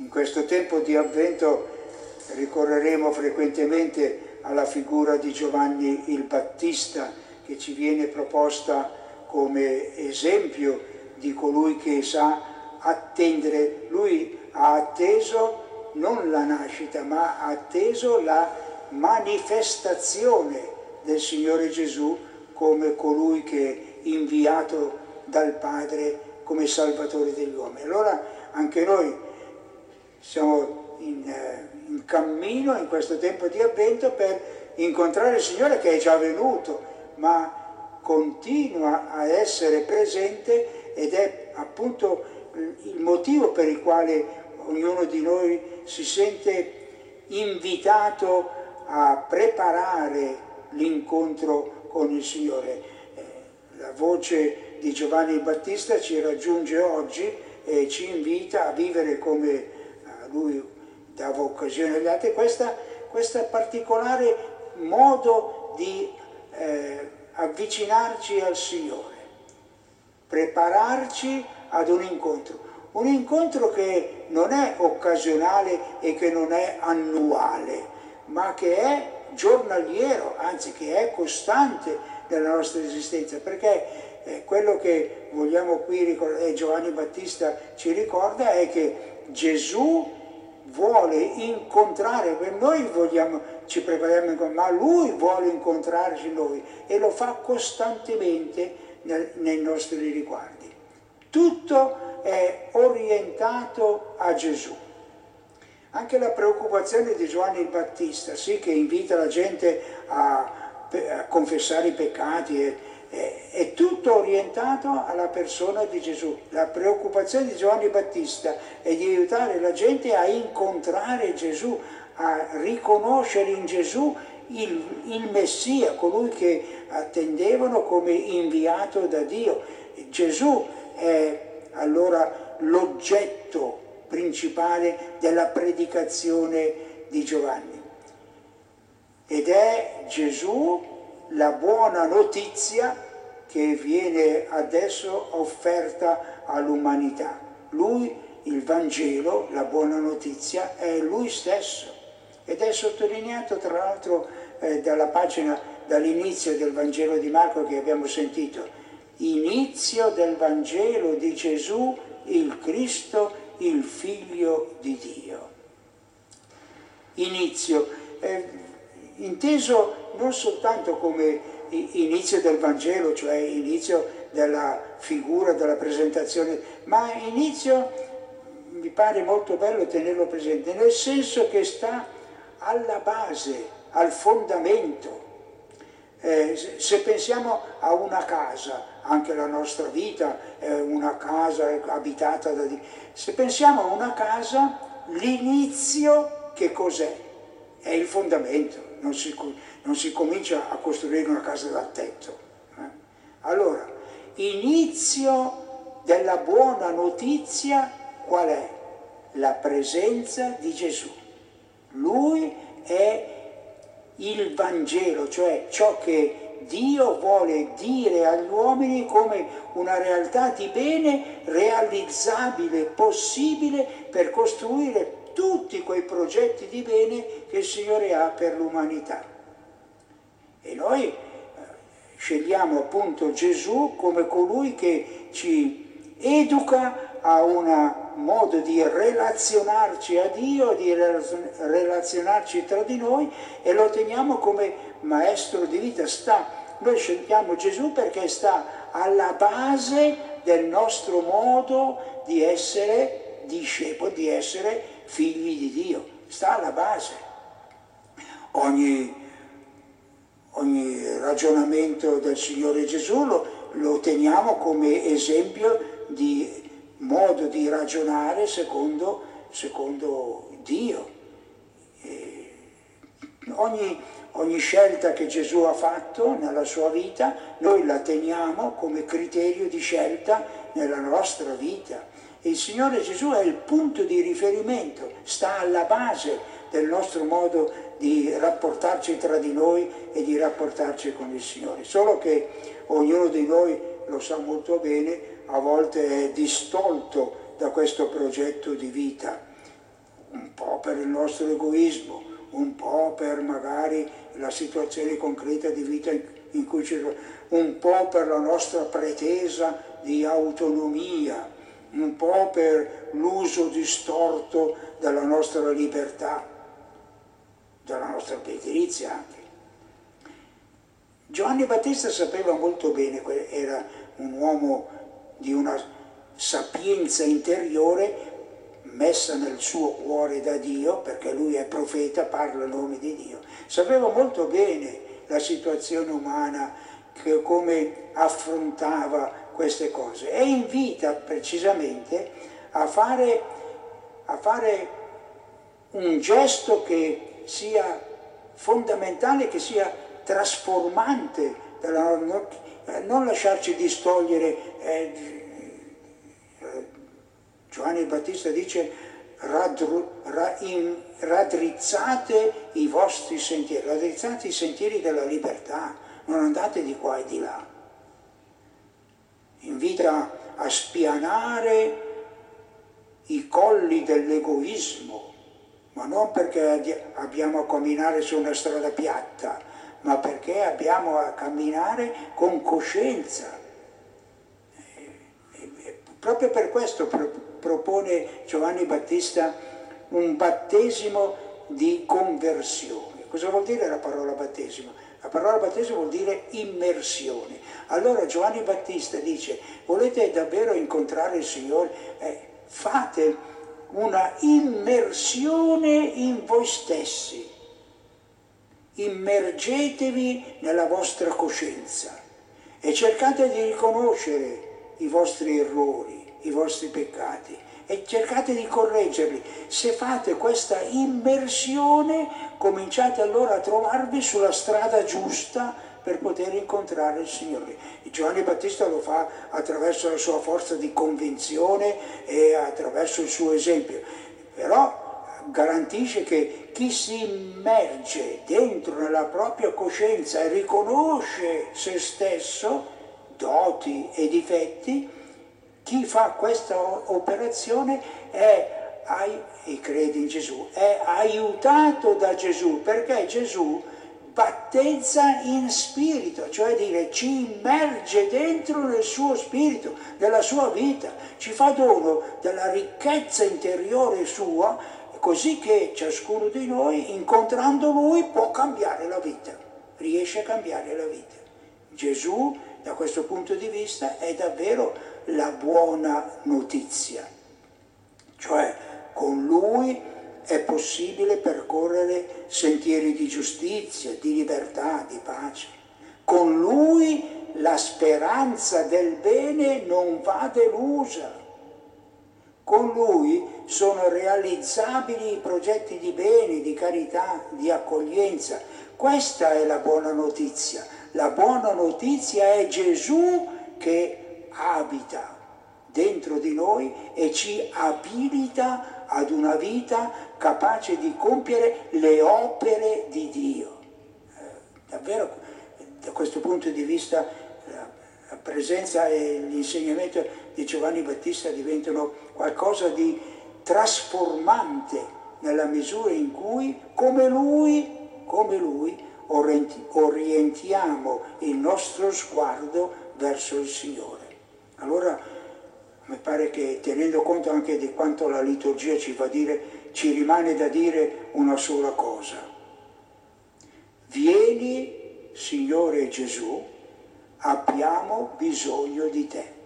In questo tempo di avvento ricorreremo frequentemente alla figura di Giovanni il Battista che ci viene proposta come esempio di colui che sa attendere. Lui ha atteso non la nascita, ma ha atteso la manifestazione del Signore Gesù come colui che è inviato dal Padre come Salvatore degli uomini. Allora anche noi siamo in, eh, in cammino in questo tempo di avvento per incontrare il Signore che è già venuto, ma continua a essere presente ed è appunto il motivo per il quale ognuno di noi si sente invitato a preparare l'incontro con il Signore. Eh, la voce di Giovanni Battista ci raggiunge oggi e ci invita a vivere come lui dava occasione agli altri, questo particolare modo di eh, avvicinarci al Signore, prepararci ad un incontro. Un incontro che non è occasionale e che non è annuale, ma che è giornaliero, anzi che è costante nella nostra esistenza, perché eh, quello che vogliamo qui ricordare, e Giovanni Battista ci ricorda, è che Gesù vuole incontrare, noi vogliamo, ci prepariamo, ma lui vuole incontrarci noi e lo fa costantemente nel, nei nostri riguardi. Tutto è orientato a Gesù. Anche la preoccupazione di Giovanni il Battista, sì, che invita la gente a, a confessare i peccati e, è tutto orientato alla persona di Gesù. La preoccupazione di Giovanni Battista è di aiutare la gente a incontrare Gesù, a riconoscere in Gesù il, il Messia, colui che attendevano come inviato da Dio. Gesù è allora l'oggetto principale della predicazione di Giovanni. Ed è Gesù la buona notizia che viene adesso offerta all'umanità. Lui, il Vangelo, la buona notizia, è lui stesso ed è sottolineato tra l'altro eh, dalla pagina, dall'inizio del Vangelo di Marco che abbiamo sentito. Inizio del Vangelo di Gesù, il Cristo, il Figlio di Dio. Inizio, eh, inteso non soltanto come inizio del Vangelo, cioè inizio della figura, della presentazione, ma inizio mi pare molto bello tenerlo presente, nel senso che sta alla base, al fondamento. Eh, se pensiamo a una casa, anche la nostra vita è una casa abitata da Dio, se pensiamo a una casa, l'inizio che cos'è? È il fondamento non si, non si comincia a costruire una casa dal tetto. Eh? Allora, inizio della buona notizia qual è? La presenza di Gesù. Lui è il Vangelo, cioè ciò che Dio vuole dire agli uomini come una realtà di bene realizzabile, possibile per costruire tutti quei progetti di bene che il Signore ha per l'umanità. E noi eh, scegliamo appunto Gesù come colui che ci educa a un modo di relazionarci a Dio, di relazionarci tra di noi e lo teniamo come maestro di vita. Sta, noi scegliamo Gesù perché sta alla base del nostro modo di essere discepoli, di essere figli di Dio, sta alla base. Ogni, ogni ragionamento del Signore Gesù lo, lo teniamo come esempio di modo di ragionare secondo, secondo Dio. Ogni, ogni, scelta che Gesù ha fatto nella sua vita, noi la teniamo come criterio di scelta nella nostra vita. Il Signore Gesù è il punto di riferimento, sta alla base del nostro modo di rapportarci tra di noi e di rapportarci con il Signore. Solo che ognuno di noi lo sa molto bene, a volte è distolto da questo progetto di vita un po' per il nostro egoismo, un po' per magari la situazione concreta di vita in cui ci troviamo, un po' per la nostra pretesa di autonomia, un po' per l'uso distorto della nostra libertà, della nostra pigrizia anche. Giovanni Battista sapeva molto bene, era un uomo di una sapienza interiore messa nel suo cuore da Dio, perché lui è profeta, parla a nome di Dio. Sapeva molto bene la situazione umana, come affrontava queste cose e invita precisamente a fare, a fare un gesto che sia fondamentale, che sia trasformante, non lasciarci distogliere. Eh, Giovanni Battista dice radru, ra, in, raddrizzate i vostri sentieri, raddrizzate i sentieri della libertà, non andate di qua e di là. Invita a spianare i colli dell'egoismo, ma non perché abbiamo a camminare su una strada piatta, ma perché abbiamo a camminare con coscienza. E proprio per questo propone Giovanni Battista un battesimo di conversione. Cosa vuol dire la parola battesimo? La parola battesimo vuol dire immersione. Allora Giovanni Battista dice, volete davvero incontrare il Signore? Eh, fate una immersione in voi stessi. Immergetevi nella vostra coscienza e cercate di riconoscere i vostri errori, i vostri peccati e cercate di correggerli. Se fate questa immersione, cominciate allora a trovarvi sulla strada giusta per poter incontrare il Signore. Giovanni Battista lo fa attraverso la sua forza di convinzione e attraverso il suo esempio, però garantisce che chi si immerge dentro nella propria coscienza e riconosce se stesso, doti e difetti, chi fa questa operazione è, e crede in Gesù, è aiutato da Gesù, perché Gesù battezza in spirito, cioè dire ci immerge dentro nel suo spirito, nella sua vita, ci fa dono della ricchezza interiore sua, così che ciascuno di noi, incontrando lui, può cambiare la vita, riesce a cambiare la vita. Gesù, da questo punto di vista, è davvero la buona notizia, cioè con lui è possibile percorrere sentieri di giustizia, di libertà, di pace. Con lui la speranza del bene non va delusa. Con lui sono realizzabili i progetti di bene, di carità, di accoglienza. Questa è la buona notizia. La buona notizia è Gesù che abita dentro di noi e ci abilita ad una vita capace di compiere le opere di Dio. Eh, davvero, da questo punto di vista, la presenza e l'insegnamento di Giovanni Battista diventano qualcosa di trasformante nella misura in cui, come lui, come lui, orientiamo il nostro sguardo verso il Signore. Allora, mi pare che tenendo conto anche di quanto la liturgia ci fa dire, ci rimane da dire una sola cosa. Vieni, Signore Gesù, abbiamo bisogno di te.